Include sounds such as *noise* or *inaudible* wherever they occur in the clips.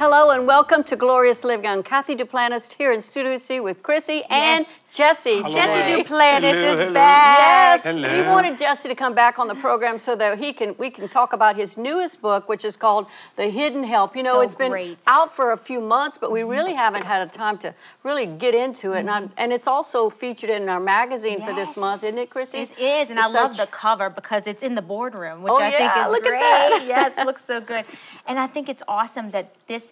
Hello and welcome to Glorious Living. I'm Cathy Duplantis here in Studio C with Chrissy and Yes. Jesse. Jesse. Duplantis Hello, is hello. back. Yes, we wanted Jesse to come back on the program so that he can we can talk about his newest book, which is called The Hidden Help. You know, So it's been great. out for a few months, but we mm-hmm. really haven't had a time to really get into it. And, I, mm-hmm. and it's also featured in our magazine for this month, isn't it, Chrissy? It is, and I love such- the cover because it's in the boardroom, which Oh, I think is look at great. that. *laughs* yes, it looks so good. And I think it's awesome that this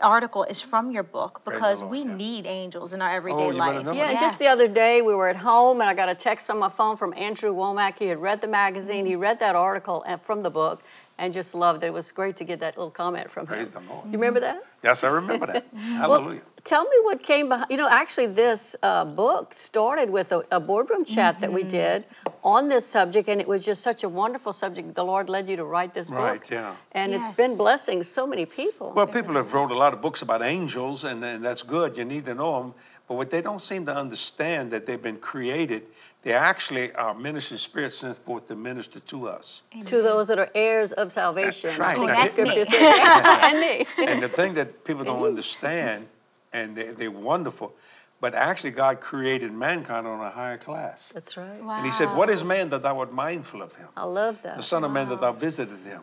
article is from your book because Lord, we yeah. need angels in our everyday Oh, life. know Yeah, and just the other day we were at home and I got a text on my phone from Andrew Wommack. He had read the magazine, he mm. read that article from the book and just loved it. It was great to get that little comment from Praise him. the Lord. You remember that? Yes, I remember that. *laughs* Hallelujah. Tell me what came behind. You know, actually, this uh, book started with a, a boardroom chat that we Mm-hmm. did on this subject, and it was just such a wonderful subject. The Lord led you to write this Right, book, yeah. and it's been blessing so many people. Well, people have wrote a lot of books about angels, and, and that's good. You need to know them. But what they don't seem to understand that they've been created. They actually are ministering spirits sent forth to minister to us. to those that are heirs of salvation, That's right. I think Now, the that's me. *laughs* *laughs* and me. And the thing that people don't understand, and they, they're wonderful, but actually God created mankind on a higher class. That's right. Wow. And he said, What is man that thou art mindful of him? I love that. the that. Son of Man that thou visited him.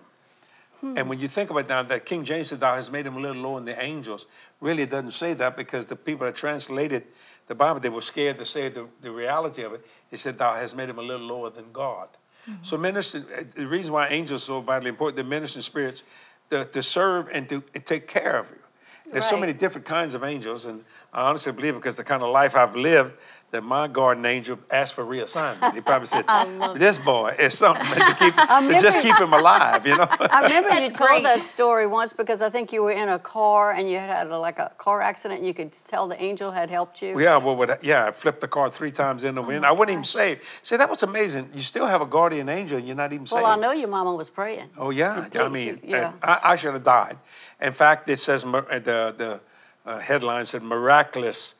And when you think about that, that King James said, Thou hast made him a little lower than the angels, really doesn't say that because the people that translated the Bible, they were scared to say the, the reality of it. It said, Thou hast made him a little lower than God. So, minister, uh, the reason why angels are so vitally important, the ministering spirits, to, to serve and to take care of you. There's so many different kinds of angels, and I honestly believe because the kind of life I've lived, that my guardian angel asked for reassignment. He probably said, *laughs* "This boy is something to keep *laughs* to just keep him alive," you know. *laughs* I remember you That's told great. that story once because I think you were in a car and you had a, like a car accident. and You could tell the angel had helped you. yeah, well, what, yeah, I flipped the car three times in the wind. I wasn't even saved. See, that was amazing. You still have a guardian angel, and you're not even saved. Well, I know your mama was praying. Oh yeah, It I mean, you- yeah. I, I should have died. In fact, it says uh, the the uh, headline said miraculous l-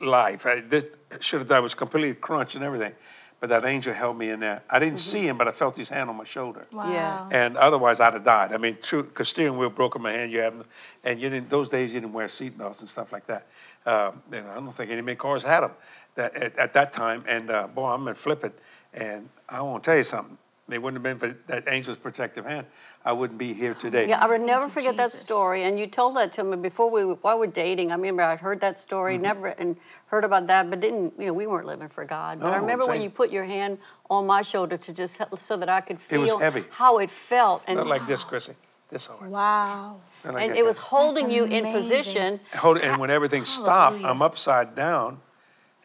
life. I, this should have died. Was completely crunched and everything, but that angel held me in there. I didn't Mm-hmm. see him, but I felt his hand on my shoulder. Wow. Yes. And otherwise, I'd have died. I mean, true, because steering wheel broke in my hand. You have, and you didn't. Those days, you didn't wear seatbelts and stuff like that. Um, and I don't think any many cars had them that, at, at that time. And uh, boy, I'm gonna flip it. And I want to tell you something. It wouldn't have been for that angel's protective hand. I wouldn't be here today. Yeah, I would never you, forget that story. And you told that to me before we while we're dating. I remember I'd heard that story, Mm-hmm. never and heard about that, but didn't you know we weren't living for God. But I No, remember when you put your hand on my shoulder to just help, so that I could It was feel heavy. how it felt, and Not like this, Chrissy. This hard. Wow. Not like and that. it was holding you in position. Hold it, and when everything stopped, Hallelujah. I'm upside down,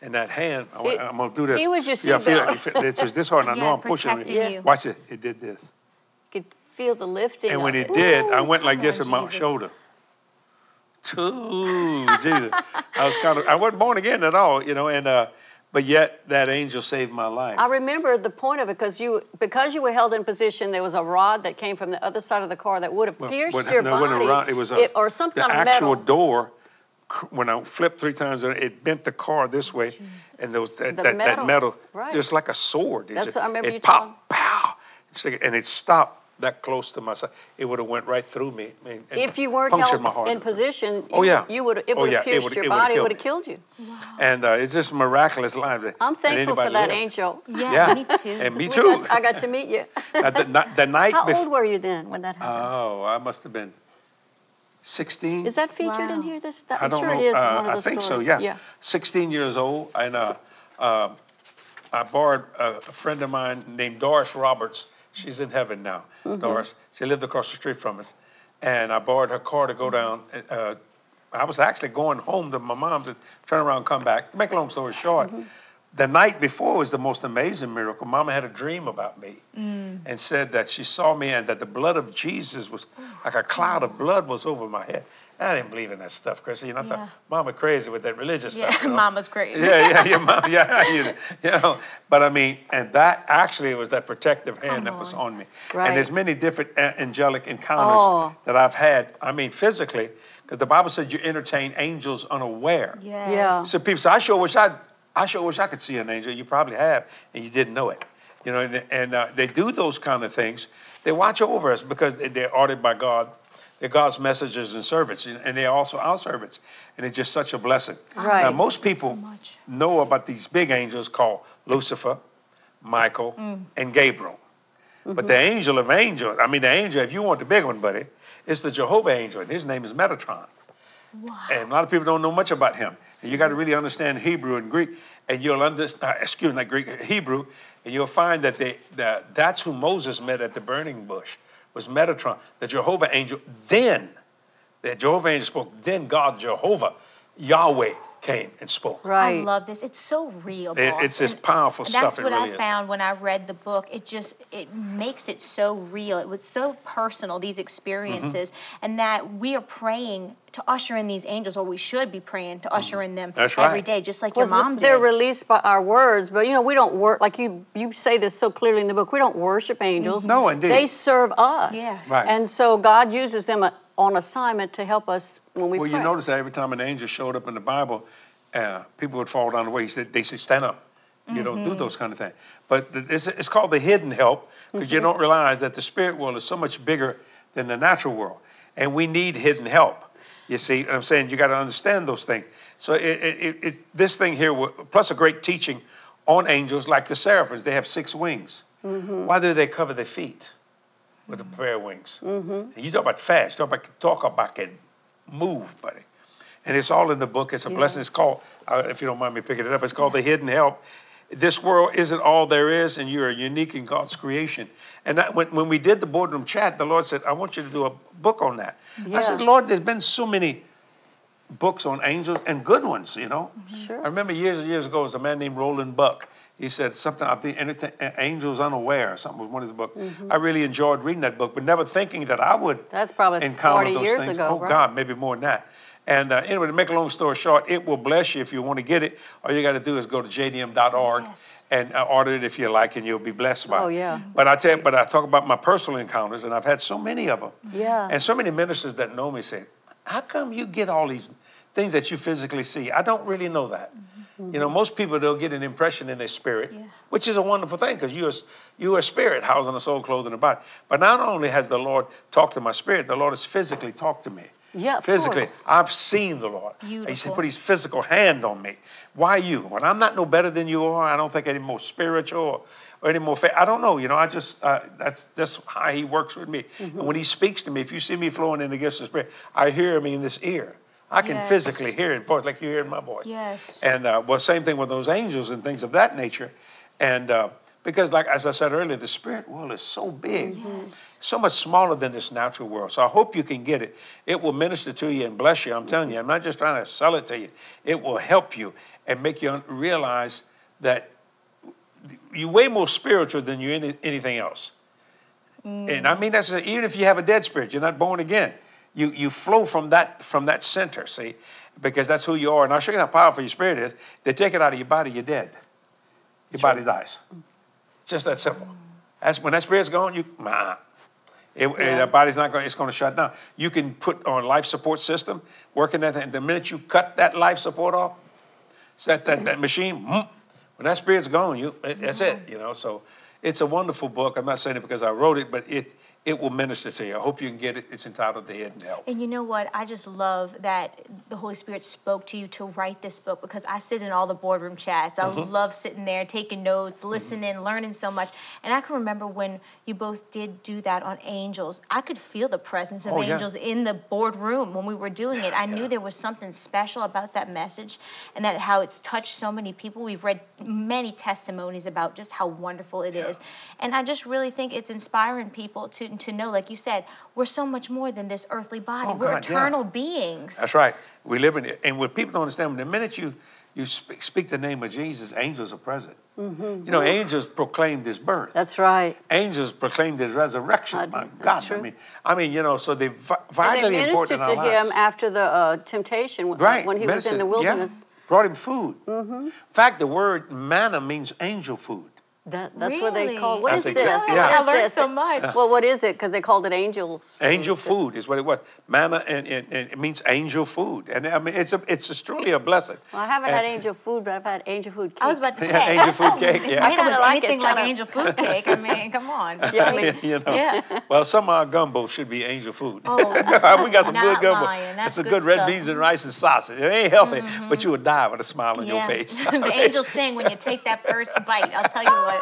and that hand, I went, It- I'm gonna do this. he was your Yeah, I feel seatbelt. it. It's just this hard, and I *laughs* know Yeah, I'm pushing it. protecting you. Watch it. It did this. Could feel the lifting. And when of it did, I went like this on, with my Jesus. shoulder. Ooh, Jesus. I was kind of, I wasn't born again at all, you know, and, uh, but yet that angel saved my life. I remember the point of it because you because you were held in position. There was a rod that came from the other side of the car that would have Well, pierced what- your no, it wasn't body, around, it was a, or some the kind of actual metal. door. Cr- When I flipped three times, it bent the car this way, and there was that, The that, metal, that metal, right. just like a sword. It That's just- what I remember it you popped, pow, and it stopped that close to my side. It would have went right through me. and- and If you weren't held my heart. in position, Oh, yeah. you would it Oh, would yeah, have it pierced would- your it body. It would have killed you. And uh, it's just miraculous life. that- I'm that thankful for that lived. angel. Yeah, Yeah. me too. And me too. got- I got to meet you. The, ni- the *laughs* night How before. old were you then when that happened? Oh, I must have been 16. Is that featured in here? This that, I I'm don't sure know. it is. It's uh, one of I those think so, stories. yeah. Yeah. 16 years old, and uh, uh, I borrowed a, a friend of mine named Doris Roberts. She's in heaven now, Mm-hmm. Doris. She lived across the street from us. And I borrowed her car to go down. Uh, I was actually going home to my mom's and turn around and come back. To make a long story short, Mm-hmm. The night before was the most amazing miracle. Mama had a dream about me Mm. and said that she saw me and that the blood of Jesus was like a cloud of blood was over my head. I didn't believe in that stuff, Chrissy. You know, I Yeah. thought Mama crazy with that religious Yeah, stuff. you *laughs* know? Mama's crazy. Yeah, yeah, your mom, *laughs* yeah, you, you know. But I mean, and that actually was that protective hand Come that was on. on me. Right. And there's many different angelic encounters Oh. that I've had. I mean, physically, because the Bible said you entertain angels unaware. Yes. Yeah. So people say, I sure wish I, I sure wish I could see an angel. You probably have, and you didn't know it. You know, and, and uh, they do those kind of things. They watch over us because they- they're ordered by God. They're God's messengers and servants, and and they're also our servants. And it's just such a blessing. Right. Now, most people much. know about these big angels called Lucifer, Michael, and Gabriel. But the angel of angels, I mean, the angel, if you want the big one, buddy, it's the Jehovah angel, and his name is Metatron. And a lot of people don't know much about him. And you got to really understand Hebrew and Greek, and you'll understand, uh, excuse me, not Greek, uh, Hebrew, and you'll find that they, that that's who Moses met at the burning bush, was Metatron, the Jehovah angel. Then, the Jehovah angel spoke, then God, Jehovah, Yahweh, came and spoke. Right. I love this. It's so real. It- it's just And- powerful and stuff, That's it what really I is. found when I read the book. It just it makes it so real. It was so personal these experiences, Mm-hmm. and that we are praying to usher in these angels, or we should be praying to usher in them Mm-hmm. That's right. day, just like Well, your mom did. They're released by our words, but you know we don't work like you. You say this so clearly in the book. We don't worship angels. No, indeed. They serve us. Yes. Right. And so God uses them uh, on assignment to help us when we Well, pray. you notice that every time an angel showed up in the Bible, uh, people would fall down the way. He said, they say, stand up. You don't Mm-hmm. do those kind of things. But it's, it's called the hidden help because Mm-hmm. you don't realize that the spirit world is so much bigger than the natural world. And we need hidden help. You see, and I'm saying you got to understand those things. So it, it, it, it, this thing here, plus a great teaching on angels, like the seraphims, they have six wings. Mm-hmm. Why do they cover their feet with the prayer wings? Mm-hmm. And you talk about fast, talk about, talk about can move, buddy. And it's all in the book. It's a blessing. It's called, uh, if you don't mind me picking it up, it's called The Hidden Help. This world isn't all there is, and you're unique in God's creation. And that, when, when we did the boardroom chat, the Lord said, I want you to do a book on that. I said, Lord, there's been so many books on angels and good ones, you know. Sure. I remember years and years ago, there was a man named Roland Buck. He said something, think, anything, Angels Unaware, something was one of his books. I really enjoyed reading that book, but never thinking that I would That's probably encounter 40 those years things. ago, oh, right? God, maybe more than that. And uh, anyway, to make a long story short, it will bless you if you want to get it. All you got to do is go to jdm.org Yes. and uh, order it if you like, and you'll be blessed by it. Oh, yeah. But I tell you, but I talk about my personal encounters, and I've had so many of them. Yeah. And so many ministers that know me say, "How come you get all these things that you physically see?" I don't really know that. You know, most people they'll get an impression in their spirit, Yeah. which is a wonderful thing because you're you're a spirit housing a soul, clothing in a body. But not only has the Lord talked to my spirit, the Lord has physically talked to me. Yeah, of physically, course. I've seen the Lord. He said, put His physical hand on me. Why you? When I'm not no better than you are, I don't think any more spiritual or, or any more faith. I don't know. You know, I just uh, that's just how He works with me. Mm-hmm. And when He speaks to me, if you see me flowing in the gifts of the Spirit, I hear Him in this ear. I can Yes. physically hear it, voice like you hear my voice. Yes. And uh, well, same thing with those angels and things of that nature. And uh, because, like as I said earlier, the spirit world is so big, so much smaller than this natural world. So I hope you can get it. It will minister to you and bless you. I'm telling you, I'm not just trying to sell it to you. It will help you and make you realize that you're way more spiritual than you any, anything else. And I mean that's even if you have a dead spirit, you're not born again. You you flow from that from that center, see, because that's who you are. And I'll show you how powerful your spirit is. They take it out of your body, you're dead. Your body dies. It's just that simple. That's when that spirit's gone. You nah. It, Yeah. The body's not going. It's going to shut down. You can put on life support system, working that. And the minute you cut that life support off, set that, that machine. mm, When that spirit's gone, you it- that's it. You know. So it's a wonderful book. I'm not saying it because I wrote it, but it it will minister to you. I hope you can get it. It's entitled The Hidden Help. And you know what? I just love that the Holy Spirit spoke to you to write this book because I sit in all the boardroom chats. I Mm-hmm. love sitting there, taking notes, listening, learning so much. And I can remember when you both did do that on angels. I could feel the presence of Oh, yeah. angels in the boardroom when we were doing it. I Yeah. knew there was something special about that message and that how it's touched so many people. We've read many testimonies about just how wonderful it is, And I just really think it's inspiring people to, to know, like you said, we're so much more than this earthly body. Oh, we're God, yeah. eternal beings. That's right. We live in it. And what people don't understand, the minute you, you speak, speak the name of Jesus, angels are present. You know, angels proclaimed his birth. Mm-hmm. That's right. angels proclaimed his resurrection. I My. God, I mean, I mean, you know, so they vi- And vitally they important ministered in to our him lives. after the uh, temptation right, when he was in ministered, the yeah. wilderness. brought him food. In fact, the word manna means angel food. That, that's what they call. What That's is exact- this? yeah. What I learned this? so much. Well, what is it? Because they called it angels. Angel food is what it was. Manna and, and, and it means angel food, and I mean it's a it's just truly a blessing. Well, I haven't had angel food, but I've had angel food cake. I was about to *laughs* Yeah, say. angel food *laughs* cake, yeah. If it kinda like it. anything It's like angel food cake, I mean, come on. *laughs* Yeah, I mean, you know. Yeah. Well, some of our gumbo should be angel food. Oh, we got some good gumbo. lying. That's some good good red beans and rice and sausage. It ain't healthy, but mm-hmm. you would die with a smile on your face. the angels sing when you take that first bite. I'll tell you what.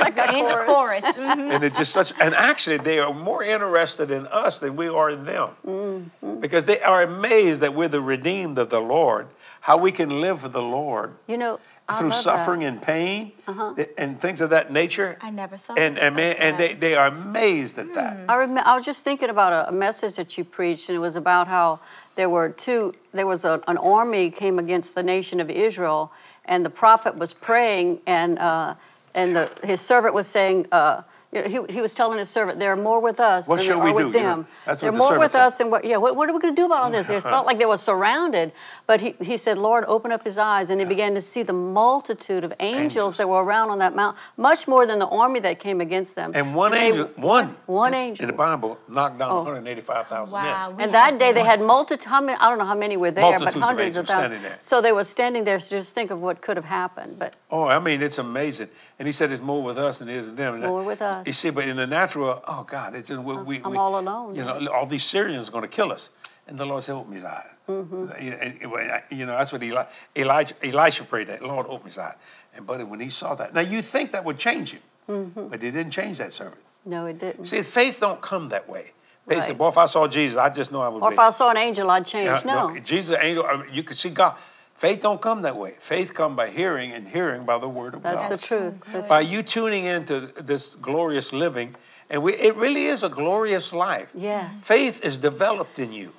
Like the angel chorus. chorus. *laughs* mhm. and it's just such and actually they are more interested in us than we are in them Mm-hmm. because they are amazed that we're the redeemed of the lord how we can live for the lord You know, I through love that. Uh-huh. suffering and pain th- and things of that nature I never thought. and and, about man, and they, they are amazed at that I remember. I was just thinking about a, a message that you preached, and it was about how there were two. There was a, an army came against the nation of Israel, and the prophet was praying, and uh, and the, his servant was saying. Uh, you know, he, he was telling his servant, "There are more with us What than shall there are we with do?" You know, them. that's They're the more with said. us than what. Yeah, what, what are we going to do about all this? It felt like they were surrounded, but he, he said, "Lord, open up his eyes," and he began to see the multitude of angels, Angels. that were around on that mount, much more than the army that came against them. and one they- angel one one angel. in the bible knocked down Oh. 185000 Wow. men And that had day they had multitude. How many? I don't know how many were there, but Multitudes of hundreds of, angels standing thousands. there. So they were standing there. So just think of what could have happened. But Oh, I mean, it's amazing. And he said it's more with us than it is with them. And More with us. You see, but in the natural, oh God, it's we, we, I'm we- all alone. You know, all these Syrians are going to kill us. And the Lord said, open his eyes. Mm-hmm. You know, and- you know, that's what Eli, Elijah, Elisha prayed that. Lord, open his eyes. And buddy, when he saw that, now you think that would change him, Mm-hmm. but it didn't change that servant. no, it didn't. See, faith don't come that way. Faith said, boy, if I saw Jesus, I just know I would be. or be. if I saw an angel, I'd change. Yeah, no. Jesus, angel, you could see God. Faith don't come that way. Faith come by hearing, and hearing by the word of That's God. That's the truth. That's- by you tuning into this glorious living, and we, it really is a glorious life. Yes. Faith is developed in you.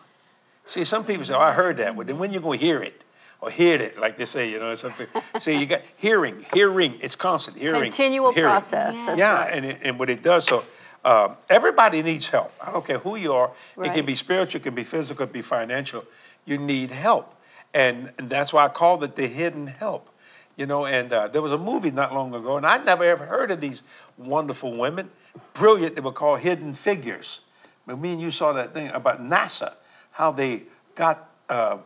See, some people say, "Oh, I heard that," but then when you gonna hear it or hear it, like they say, you know, something. See, you got hearing, hearing. It's constant hearing. Continual hearing. process. Yes. Yeah, and, it, and what it does, so uh, everybody needs help. I don't care who you are. Right. It can be spiritual, it can be physical, it can be financial. You need help. And, and that's why I called it the hidden help. You know, and uh, there was a movie not long ago, and I'd never ever heard of these wonderful women. Brilliant, they were called Hidden Figures. But me and you saw that thing about NASA, how they got uh,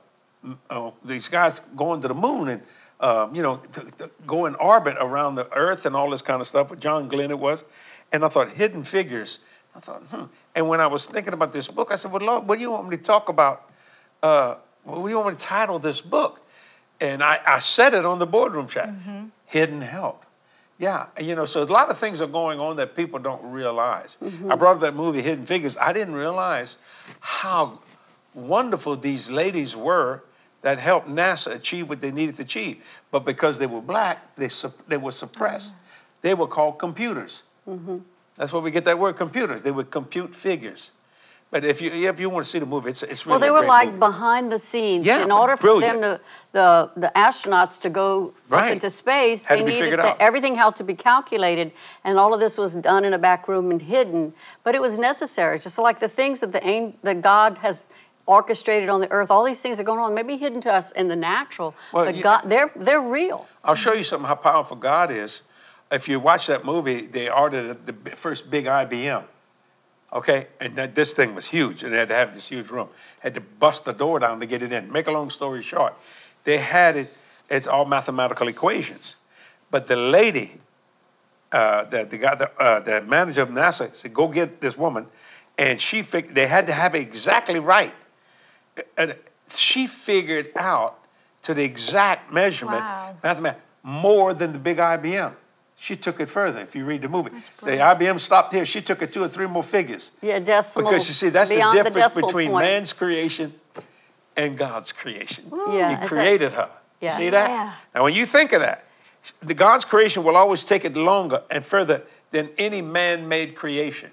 uh, these guys going to the moon and um, you know to, to go in orbit around the Earth and all this kind of stuff. With John Glenn, it was, and I thought Hidden Figures. I thought, hmm. And when I was thinking about this book, I said, "Well, Lord, what do you want me to talk about? Uh, do you want to title this book?" And I, I said it on the boardroom chat. Mm-hmm. Hidden help. Yeah, you know, so a lot of things are going on that people don't realize. Mm-hmm. I brought up that movie, Hidden Figures. I didn't realize how wonderful these ladies were that helped NASA achieve what they needed to achieve. But because they were black, they, they were suppressed. Mm-hmm. They were called computers. That's where we get that word computers. They would compute figures. But if you if you want to see the movie, it's it's really Well, they were like movie. behind the scenes. Yeah, in order for brilliant. them to the the astronauts to go Right. up into space, Had they needed figured to, out. everything had to be calculated, and all of this was done in a back room and hidden. But it was necessary, just like the things that the that God has orchestrated on the earth. All these things are going on, maybe hidden to us in the natural, Well, but you- God, they're they're real. I'll show you something how powerful God is. If you watch that movie, they ordered the first big IBM. Okay, and that, this thing was huge, and they had to have this huge room. Had to bust the door down to get it in. Make a long story short, they had it. It's all mathematical equations, but the lady, uh, the the guy, the, uh, the manager of NASA said, "Go get this woman," and she fig- They had to have it exactly right. And she figured out to the exact measurement, Wow. mathemat- more than the big IBM. She took it further. If you read the movie, the. IBM stopped here. She took it two or three more figures. Yeah, decimal. Because you see, that's the difference decimal between point. man's creation and God's creation. Yeah, he created her. Yeah. See that? Yeah. Now, when you think of that, the God's creation will always take it longer and further than any man-made creation.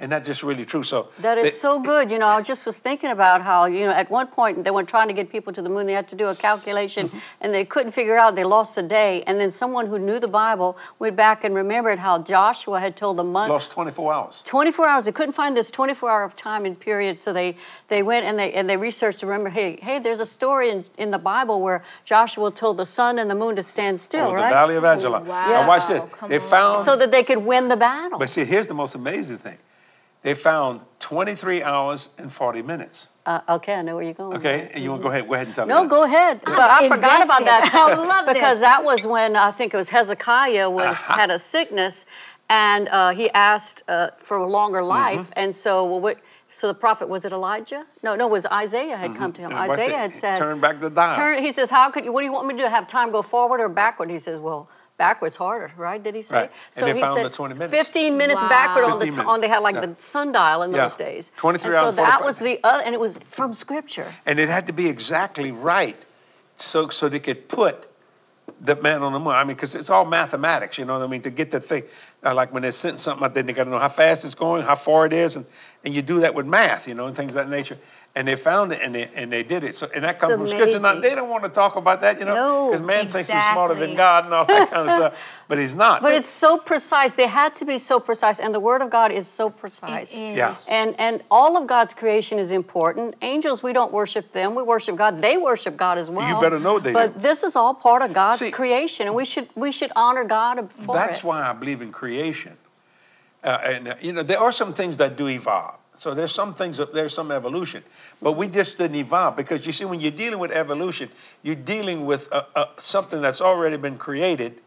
And that's just really true. So That is they- so good. You know, I just was thinking about how, you know, at one point they were trying to get people to the moon. They had to do a calculation *laughs* and they couldn't figure out. They lost a day. And then someone who knew the Bible went back and remembered how Joshua had told the month. lost 24 hours. 24 hours. They couldn't find this 24 hour time and period, so they, they went and they and they researched. and Remember, hey, hey, there's a story in, in the Bible where Joshua told the sun and the moon to stand oh, still, Over the? Valley of Agila. Wow. Now watch this. Come They on. found, So that they could win the battle. but see, here's the most amazing thing. They found 23 hours and 40 minutes. Uh, okay, I know where you're going. Okay, and you want to go ahead, go ahead and tell me. No, go ahead. But I forgot about that. I love this. because that was when I think it was Hezekiah was Uh-huh. had a sickness, and uh, he asked uh, for a longer Mm-hmm. life. And so, well, what? So the prophet was it Elijah? No, no, it was Isaiah had come to him. And Isaiah had said, Turn back the dial. Turn. He says, "How could you? What do you want me to do? Have time go forward or backward?" He says, "Well." Backwards harder, right? Did he say? Right. And they he found said the 20 minutes. 15 minutes Wow. backward on the 15 t- on. They had like Yeah. the sundial in Yeah. those days. 23 and hours, So that 45. was the uh, and it was from Scripture. And it had to be exactly right so, so they could put the man on the moon. I mean, because it's all mathematics, you know what I mean? To get the thing, uh, like when they're sending something out there, they got to know how fast it's going, how far it is, and, and you do that with math, you know, and things of that nature. And they found it and they, and they did it. So, and that It's comes from scripture. Now, they don't want to talk about that, you know, No, because man thinks he's smarter than. God and all that kind of *laughs* stuff, but he's not. But it's so precise. They had to be so precise, and the Word of God is so precise. It is. Yeah. And and all of God's creation is important. Angels, we don't worship them. We worship God. They worship God as well. You better know they But do. this is all part of God's See- creation, and we should we should honor God for That's it. why I believe in creation. Uh, and uh, you know, there are some things that do evolve. So there's some things, there's some evolution, but we just didn't evolve because you see, when you're dealing with evolution, you're dealing with uh uh something that's already been created,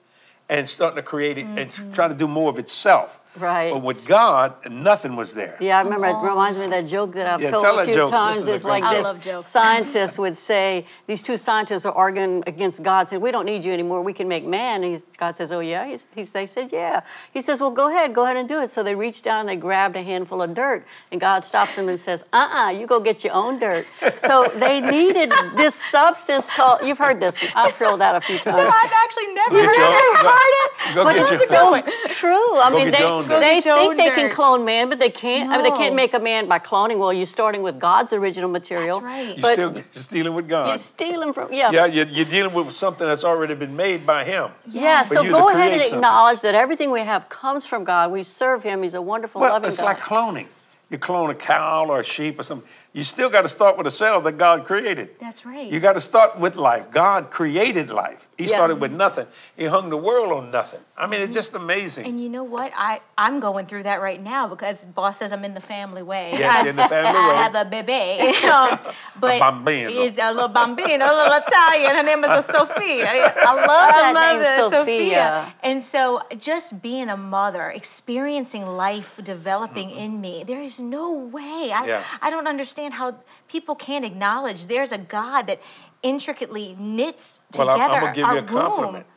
and starting to create it and trying to do more of itself. Right. But with God, nothing was there. Yeah, I remember. It reminds me of that joke that I've Yeah, told tell a few joke. This times. is It's great like joke. I this: love jokes. scientists would say these two scientists are arguing against God, saying, "We don't need you anymore. We can make man." And he's, God says, "Oh yeah." He's, he's, they said, "Yeah." He says, "Well, go ahead, go ahead and do it." So they reached down and they grabbed a handful of dirt, and God stops them and says, "Uh-uh, you go get your own dirt." so they *laughs* needed this substance called. You've heard this. I've heard that a few times. I've actually never Get your heard it. go- go but get it's your- so true. I Go mean, get your they, own dirt. they Go get your think they can clone man, but they can't. I mean, they can't make a man by cloning. Well, you're starting with God's original material. That's right. You're But still you're stealing with God. you're stealing from yeah. yeah, you're, you're dealing with something that's already been made by Him. Yeah, But so go ahead and create something. acknowledge that everything we have comes from God. We serve Him. He's a wonderful, Well, loving it's God. like cloning. You clone a cow or a sheep or something. You still got to start with a cell that God created. That's right. You got to start with life. God created life. He Yeah. started with nothing. He hung the world on nothing. I mean, it's just amazing. And you know what? I, I'm going through that right now because boss says I'm in the family way. Yes, I, you're in the family *laughs* way. I have a baby. *laughs* um, but bambino. It's a little bambino, a little Italian. Her name is Sophia. I love that name, it, Sophia. And so just being a mother, experiencing life developing Mm-hmm. in me, there is no way. I, Yeah. I don't understand how people can't acknowledge there's a God that intricately knits well, I'm, together I'm going to give our you a compliment. womb.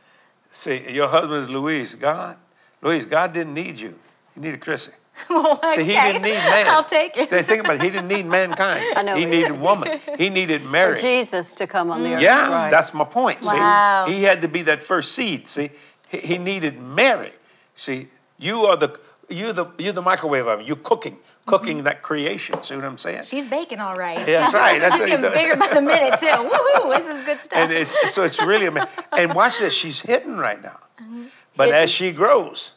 See, your husband is Louise. God, Louise, God didn't need you. He needed Chrissy. *laughs* Well, See, he okay. didn't need man. I'll take it. They Think about it. He didn't need mankind. I know He he needed *laughs* woman. He needed Mary. Jesus to come on the earth. Yeah, right. that's my point. Wow. See, he had to be that first seed. See, he, he needed Mary. See, you are the you the you the microwave oven. You're cooking, cooking that creation. See what I'm saying? She's baking all right. Yeah, that's right. *laughs* That's She's getting bigger by the minute too. Woohoo! This is good stuff. and it's so it's really amazing. And watch this. She's hidden right now, Mm-hmm. but Hidden. as she grows,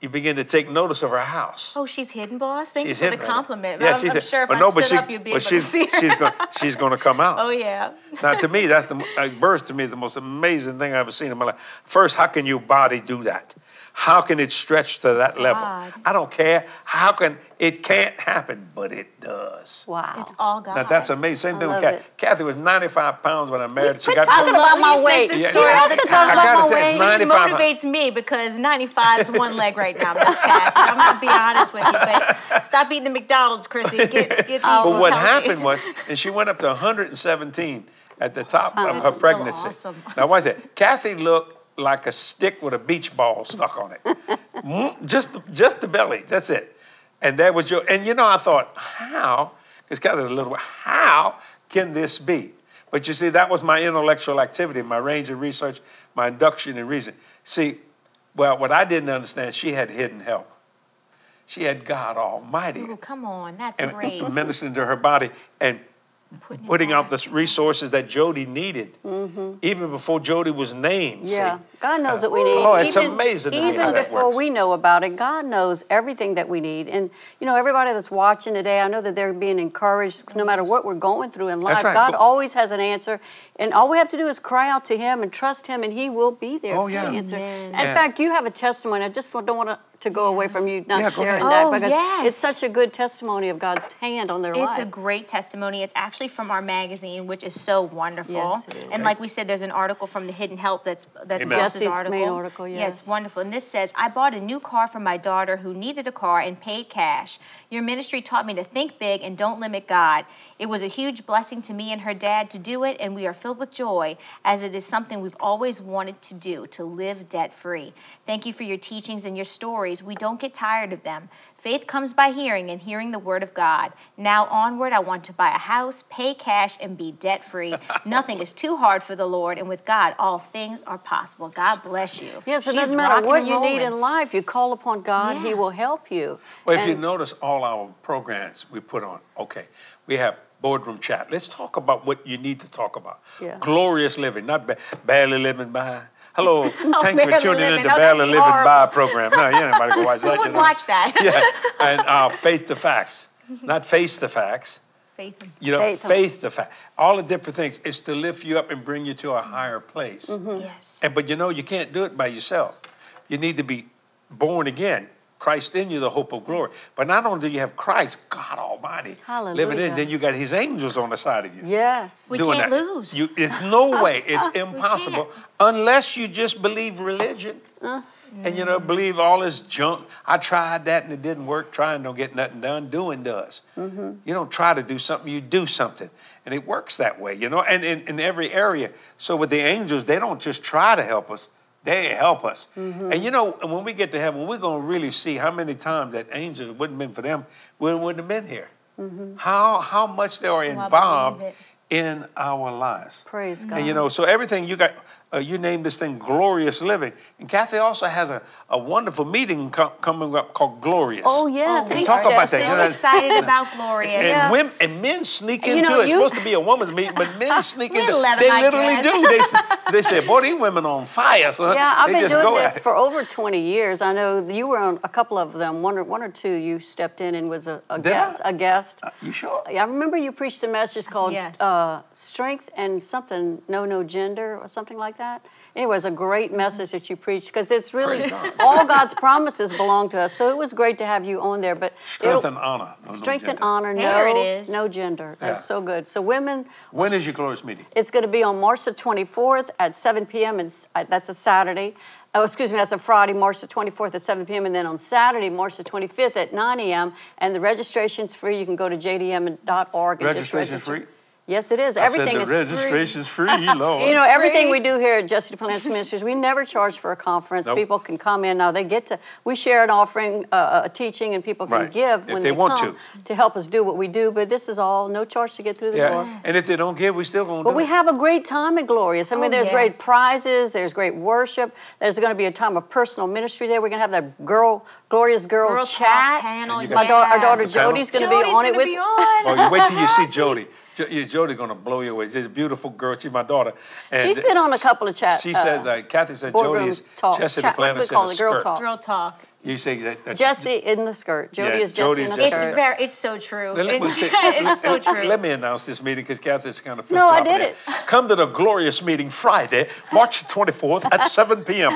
you begin to take notice of her house. oh, she's hidden, boss. Thank she's you for the hidden right compliment. Yeah, I'm, she's I'm sure if but I no, stood but she, up, you'd be but able she's to see her. she's going she's going to come out. oh yeah. *laughs* Now, to me, that's the uh, birth. To me, is the most amazing thing I've ever seen in my life. First, how can your body do that? How can it stretch to that level? God. I don't care. How can it can't happen, but it does. wow. It's all God. Now that's amazing. Same I thing with Cathy. it. Cathy was 95 pounds when I married her. She got talking I about my weight. Yeah, story yeah. all the Let's time. talk I about gotta my say, weight. It 95 motivates me because 95 is one leg right now, Miss Cat. I'm gonna be honest with you, but stop eating the McDonald's, Chrissy. Get, get *laughs* people But what healthy. happened was, and she went up to 117 at the top oh, of her That's pregnancy. awesome. Now, watch that. Cathy looked like a stick with a beach ball stuck on it. Mm, just, just the belly. That's it. And that was your. And you know, I thought, how? Because Cathy was a little. How can this be? But you see, that was my intellectual activity, my range of research, my induction and reason. See, well, what I didn't understand, she had hidden help. she had God Almighty Oh, come on, that's and great. *laughs* ministering to her body and Putting putting out the resources that Jody needed, even before Jody was named. see. Yeah, God knows what we need. Oh, it's even, amazing Even how that before works. we know about it, God knows everything that we need. And you know, everybody that's watching today, I know that they're being encouraged. No matter what we're going through in life, right. God Go- always has an answer. And all we have to do is cry out to Him and trust Him, and He will be there Oh, for yeah. the answer. Amen. In Yeah. fact, you have a testimony. I just don't want to, to go away from you not Yeah, sharing oh, that Oh, because yes. it's such a good testimony of God's hand on their It's life. a great testimony. It's actually from our magazine, which is so wonderful. Yes, it is. And like we said, there's an article from the Hidden Help that's that's Jess's Jesse's article. main article, Yeah, it's wonderful. And this says, I bought a new car for my daughter who needed a car and paid cash. Your ministry taught me to think big and don't limit God. It was a huge blessing to me and her dad to do it, and we are filled with joy as it is something we've always wanted to do to live debt free. Thank you for your teachings and your stories. We don't get tired of them. Faith comes by hearing and hearing the word of God. Now onward, I want to buy a house, pay cash, and be debt free. *laughs* Nothing is too hard for the Lord, and with God, all things are possible. God bless you. Yes, it She's doesn't matter what and you need in life. You call upon God, He will help you. Well, if you notice all our programs we put on, okay, we have boardroom chat. Let's talk about what you need to talk about. Yeah. Glorious living, not ba- barely living by. Hello, *laughs* thank you for Oh, tuning in to Oh, that'd Barely be Living By program. No, you ain't nobody go watch that. Who *laughs* you would know. watch that? Yeah, *laughs* and uh, faith the facts, not face the facts. Faith. You know, Faith. faith to fact. All the different things is to lift you up and bring you to a higher place. Mm-hmm. Yes. And but you know, you can't do it by yourself. You need to be born again. Christ in you, the hope of glory. But not only do you have Christ, God Almighty, living in, Hallelujah. then you got His angels on the side of you. Yes. We doing can't that. lose. You, it's no *laughs* way. It's impossible unless you just believe religion. Uh. And you know, believe all this junk. I tried that and it didn't work. Trying don't get nothing done. Doing does. Mm-hmm. You don't try to do something, you do something. And it works that way, you know, and in, in every area. So with the angels, they don't just try to help us, they help us. Mm-hmm. And you know, when we get to heaven, we're going to really see how many times that angels wouldn't have been for them, we wouldn't have been here. Mm-hmm. How, how much they are involved in our lives. Praise God. And you know, so everything you got, uh, you named this thing Glorious Living. And Cathy also has a, a wonderful meeting co- coming up called Glorious. Oh yeah, Oh, thanks, talk about that, Jesse. you So know, excited about Gloria. and, Yeah. women, and men sneak You into know, it. It's you- supposed to be a woman's meeting, but men *laughs* sneak into let it. 'em, They I literally guess. do. They, they say, boy, these women on fire. So Yeah, I've they been just doing this for over 20 years. I know you were on a couple of them. One or one or two, you stepped in and was a, a Did I? guest. A guest. You sure? Yeah, I remember you preached a message called Yes. uh, "Strength and something, no, no gender" or something like that. Anyway, it was a great message that you preached because it's really God. all God's promises belong to us. So it was great to have you on there. But Strength it'll- and honor. No, no strength and gender. honor, There no, it is. no gender. That's Yeah. so good. So women, When is your glorious meeting? it's going to be on March the 24th at 7 p.m. and that's a Saturday. Oh, excuse me, that's a Friday, March the 24th at 7 p.m. And then on Saturday, March the 25th at 9 a.m. And the registration's free. You can go to jdm.org and just register. free? Yes, it is. I Everything said is the free. is free, *laughs* Lord. You know, It's everything free. we do here at Jesse Duplantis Ministries, we never charge for a conference. Nope. People can come in now. They get to. We share an offering, uh, a teaching, and people can Right, give if when they want come to help us do what we do. But this is all no charge to get through the door. yeah. And if they don't give, we still gonna But do we it. have a great time at Glorious. I mean, Oh, there's great prizes, there's great worship. There's going to be a time of personal ministry there. We're going to have that girl, Glorious Girl, Girl chat. panel, My got- daughter, our daughter The? Jody's going to be on it gonna with. be on. Oh, you wait till you see *laughs* Jody. Jo- yeah, Jody gonna blow you away. She's a beautiful girl. She's my daughter. And She's been on a couple of chat. She uh, says that Cathy said boardroom Jody is talk. Jesse Chat- what do we in call a it? Girl skirt. talk. Girl talk. You say that. that Jesse in the skirt. Jody Yeah, is Jesse Jody's in the just- It's skirt. very. It's so true. Let, let me It's, say- *laughs* it's so true. Let me announce this meeting because Cathy's kind of No, I did it. Come to the glorious meeting Friday, March 24th at *laughs* 7 p.m.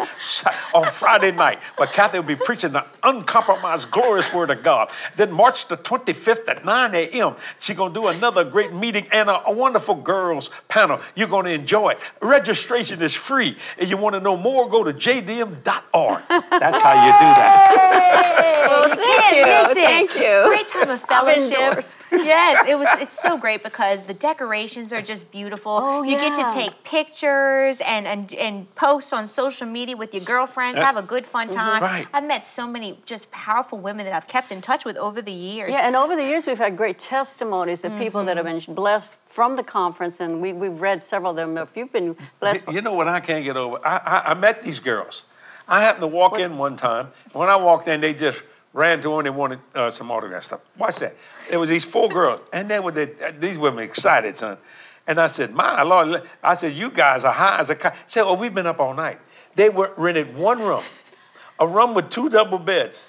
On Friday night, where Cathy will be preaching the uncompromised, glorious word of God. Then March the 25th at 9 a.m., she's going to do another great meeting and a, a wonderful girls panel. You're going to enjoy it. Registration is free. And you want to know more, go to jdm.org. That's how you do that. Well, thank you. Can't. Thank you. Great time of *laughs* I'm fellowship. *laughs* yes, it was. It's so great because the decorations are just beautiful. Oh, you get to take pictures and, and and post on social media with your girlfriends. Yeah. Have a good fun Mm-hmm. time. Right. I've met so many just powerful women that I've kept in touch with over the years. Yeah, and over the years, we've had great testimonies of people that have Mm-hmm. been blessed from the conference, and we, we've read several of them. If you've been blessed, You know what I can't get over? I, I, I met these girls. I happened to walk in one time. and When I walked in, they just ran to one and wanted uh, some autograph stuff. Watch that. There was these four girls, and they were the, these women excited, son. And I said, my Lord, I said, you guys are high as a kite. Say, oh, we've been up all night. They were rented one room, a room with two double beds.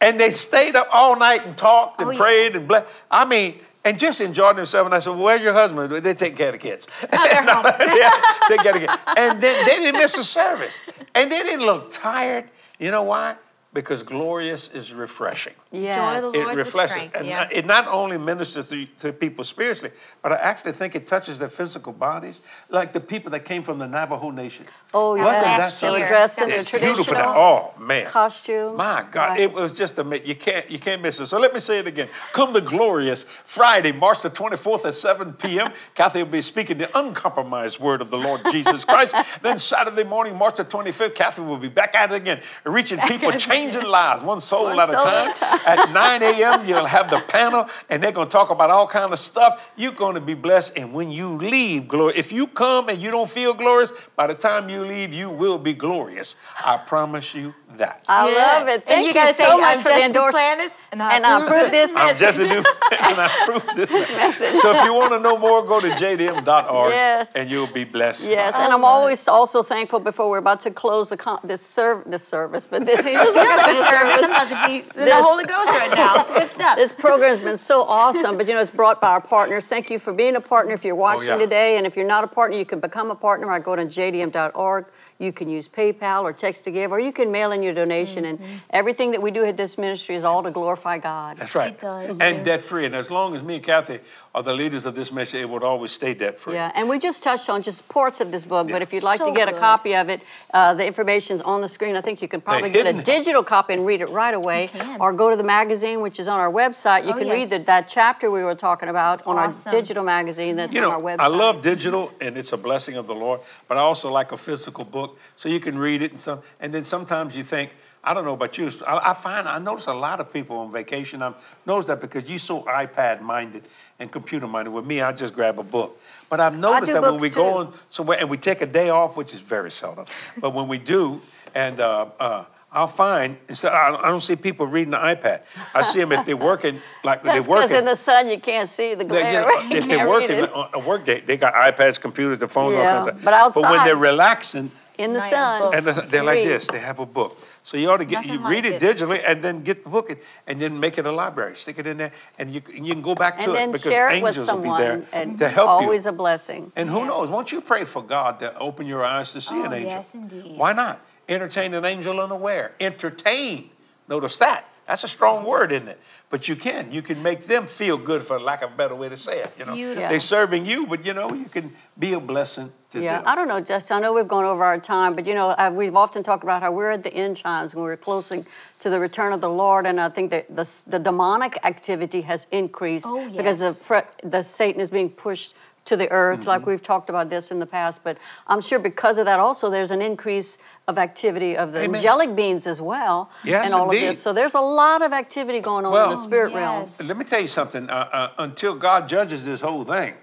And they stayed up all night and talked and Oh, yeah. prayed and blessed. I mean, and just enjoyed themselves. And I said, well, where's your husband? They take care of the kids. Oh, they're *laughs* home. *laughs* yeah, take care of the kids. And then they didn't miss a service. And they didn't look tired. You know why? Because glorious is refreshing. Yes. the It Lord's the reflects And yeah. it not only ministers to, to people spiritually, but I actually think it touches their physical bodies, like the people that came from the Navajo Nation. Oh, That yes. was Wasn't that last They were dressed in their was It's beautiful. traditional Now. Oh man, costumes. My God, Right. it was just amazing. You can't you can't miss it. So let me say it again. Come the glorious Friday, March the 24th at 7 p.m. Cathy will be speaking the uncompromised word of the Lord Jesus Christ. then Saturday morning, March the 25th, Cathy will be back at it again, reaching people, *laughs* changing lives, one soul One at a soul time. at a time. At 9 a.m., you'll have the panel, and they're going to talk about all kind of stuff. You're going to be blessed, and when you leave, glory. If you come and you don't feel glorious, by the time you leave, you will be glorious. I promise you that. I Yeah. love it. And Thank you you, gotta so say, much I'm for the Jessica endorsement. And I and I approve approve this *laughs* I'm message. just a new and *laughs* I approve this message. So if you want to know more, go to jdm.org Yes. and you'll be blessed. Yes, oh and I I'm always also thankful before we're about to close the con- this serv- this service, but this, *laughs* this, Feels like a service. service. I'm about to be in *laughs* the This- Holy Ghost right now. It's good stuff. This program's been so awesome, but you know, it's brought by our partners. Thank you for being a partner if you're oh, watching yeah. today. And if you're not a partner, you can become a partner. I go to jdm.org. You can use PayPal or text to give, or you can mail in your donation. And mm-hmm. everything that we do at this ministry is all to glorify God. That's right. It does. And debt free. And as long as me and Cathy are the leaders of this mission, it would always stay debt free. Yeah, and we just touched on just parts of this book, but if you'd like to So get a copy of it, uh, the information's on the screen. I think you can probably get a digital copy and read it right away, can. or go to the magazine, which is on our website. You Oh, can read the, that chapter we were talking about on awesome. our digital magazine that's You on our know, website. I love digital and it's a blessing of the Lord, but I also like a physical book so you can read it and some. And then sometimes you think, I don't know about you, I, I find I notice a lot of people on vacation. I notice that because you're so iPad minded and computer minded. With me, I just grab a book. But I've noticed that when we too. go on somewhere and we take a day off, which is very seldom, but when we do, and uh, uh, I'll find instead I, I don't see people reading the iPad. I see them if they're working like they're working. because in the sun you can't see the They- you glare. know, You *laughs* if they're working on a work day, they got iPads, computers, the phones, all kinds of stuff. but But when they're relaxing, in the sun. and they're they're like Read. this, they have a book. So you ought to get Nothing you like read it. it digitally and then get the book and, and then make it a library. Stick it in there, and you can- you can go back to And it because share it with angels will be there and to it's help always you. a blessing. And who Yeah. knows? Won't you pray for God to open your eyes to see Oh, an angel? yes, indeed. Why not? Entertain an angel unaware. Entertain. Notice that. That's a strong word, isn't it? But you can. You can make them feel good, for lack of a better way to say it. You know, Beautiful. they're serving you, but you know, you can be a blessing to Yeah, them. I don't know, Justin. I know we've gone over our time, but you know, uh, we've often talked about how we're at the end times when we're closing to the return of the Lord, and I think that the, the demonic activity has increased Oh, because the pre- the Satan is being pushed to the earth, Mm-hmm. like we've talked about this in the past. But I'm sure because of that, also there's an increase of activity of the Amen. angelic beings as well, Yes, and all of this. So there's a lot of activity going on Well- in the spirit Oh, realm. yes. Let me tell you something. Uh, uh, until God judges this whole thing,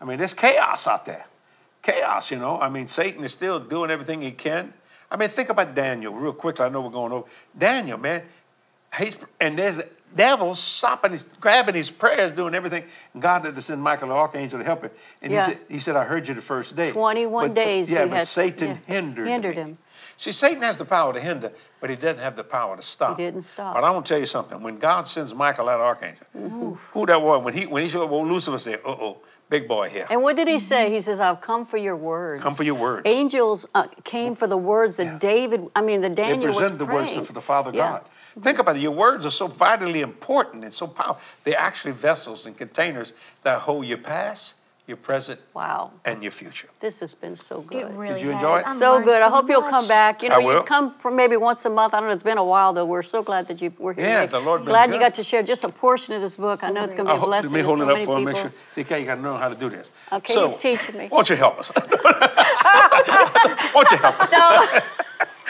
I mean, there's chaos out there. Chaos, you know. I mean, Satan is still doing everything he can. I mean, think about Daniel real quickly. I know we're going over. Daniel, man, he's and there's the devil stopping, his, grabbing his prayers, doing everything. And God had to send Michael the archangel to help him. And Yeah. he said, he said, I heard you the first day. 21 But- days Yeah, he but had- Satan yeah, hindered hindered him. See, Satan has the power to hinder, but he doesn't have the power to stop. He didn't stop. But I want to tell you something. When God sends Michael that archangel, who that was, when he when he showed up, Lucifer said, uh oh, big boy here. And what did he say? He says, I've come for your words. Come for your words. Angels uh, came for the words that Yeah. David, I mean, that They Daniel was presented the words praying. to the Father Yeah. God. Think about it. Your words are so vitally important and so powerful. They're actually vessels and containers that hold your past, your present, Wow. and your future. This has been so good. It really you has. enjoy it? I've so learned good. I so hope you'll come back. You know, I you come for maybe once a month. I don't know. It's been a while though. We're so glad that you were here. Yeah, today. the Lord been Glad you got to share just a portion of this book. I know it's going to be a hope, blessing let me to hold so it up many for him. people. Make sure. See, okay, you got to know how to do this. Okay, so, he's teaching me. Why don't you help us? *laughs* why don't you help us? *laughs* No, *laughs*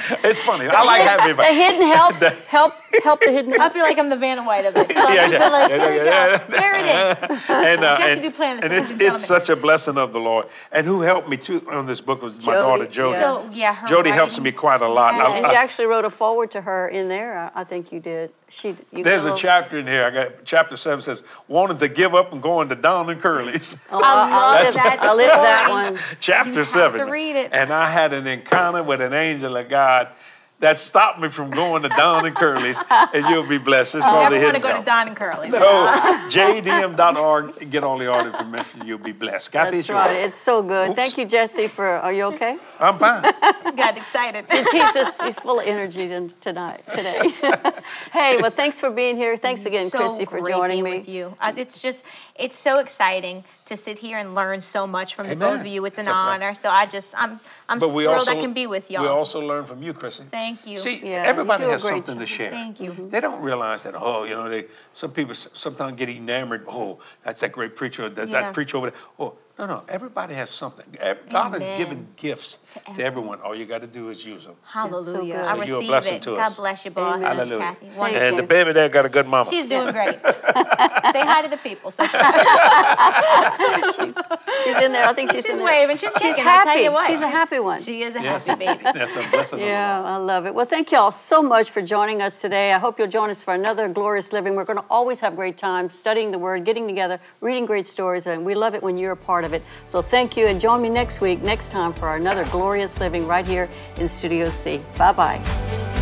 *laughs* It's funny. I like having The hidden help, *laughs* help, help the hidden I feel like I'm the Vanna White of it. *laughs* Yeah, yeah, But like, yeah, there, yeah, there it is. and, uh, Jeff to and, do planets, and it's it's such a blessing of the Lord. And who helped me too on this book was my Jody, daughter Jody. So yeah, her Jody helps me quite a lot. Yeah. I- And I- you actually wrote a forward to her in there. I I think you did. She. You there's a chapter in here. I got chapter seven says wanting to give up and going to Don and Curly's. Oh, I love *laughs* that live that one. chapter You have seven. to read it. And I had an encounter with an angel of God that stopped me from going to Don and Curly's. and you'll be blessed. It's called Never the want to Hidden go to Don and Curly. Oh, jdm.org. Get all the art information. You'll be blessed. Cathy, That's it's yours. right. It's so good. Oops. Thank you, Jesse. For are you okay? I'm fine. *laughs* Got excited. He's just, he's full of energy tonight today. *laughs* hey, well, thanks for being here. Thanks again, so Chrissy, for great joining being me. with you. Uh, it's just, it's so exciting to sit here and learn so much from the both of you. It's an It's a ple- honor. So I just, I'm, I'm But thrilled also I can be with y'all. We also learn from you, Chrissy. Thank you. See, Yeah, everybody do a has great something to share. Thank you. They don't realize that. Oh, you know, they some people sometimes get enamored. Oh, that's that great preacher. That, Yeah. that preacher over there. Oh, no, no. Everybody has something. Ev- God has given gifts To to everyone. All you got to do is use them. Hallelujah. good. I So you're a blessing it. to God us. bless you, boss. Amen. Hallelujah. Cathy. Thank Wonderful. And you. the baby there got a good mama. She's doing great. *laughs* Say hi to the people. So *laughs* She's in there. I think she's, she's in there. waving. She's, She's kicking, I'll tell happy. you what. She's a happy one. She is a Yes. happy baby. *laughs* That's a blessing. Yeah, I love it. Well, thank you all so much for joining us today. I hope you'll join us for another glorious living. We're going to always have great time studying the Word, getting together, reading great stories, and we love it when you're a part of it. So thank you, and join me next week, next time for another glorious living right here in Studio C. Bye bye.